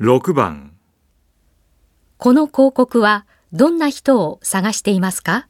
6番。この広告はどんな人を探していますか？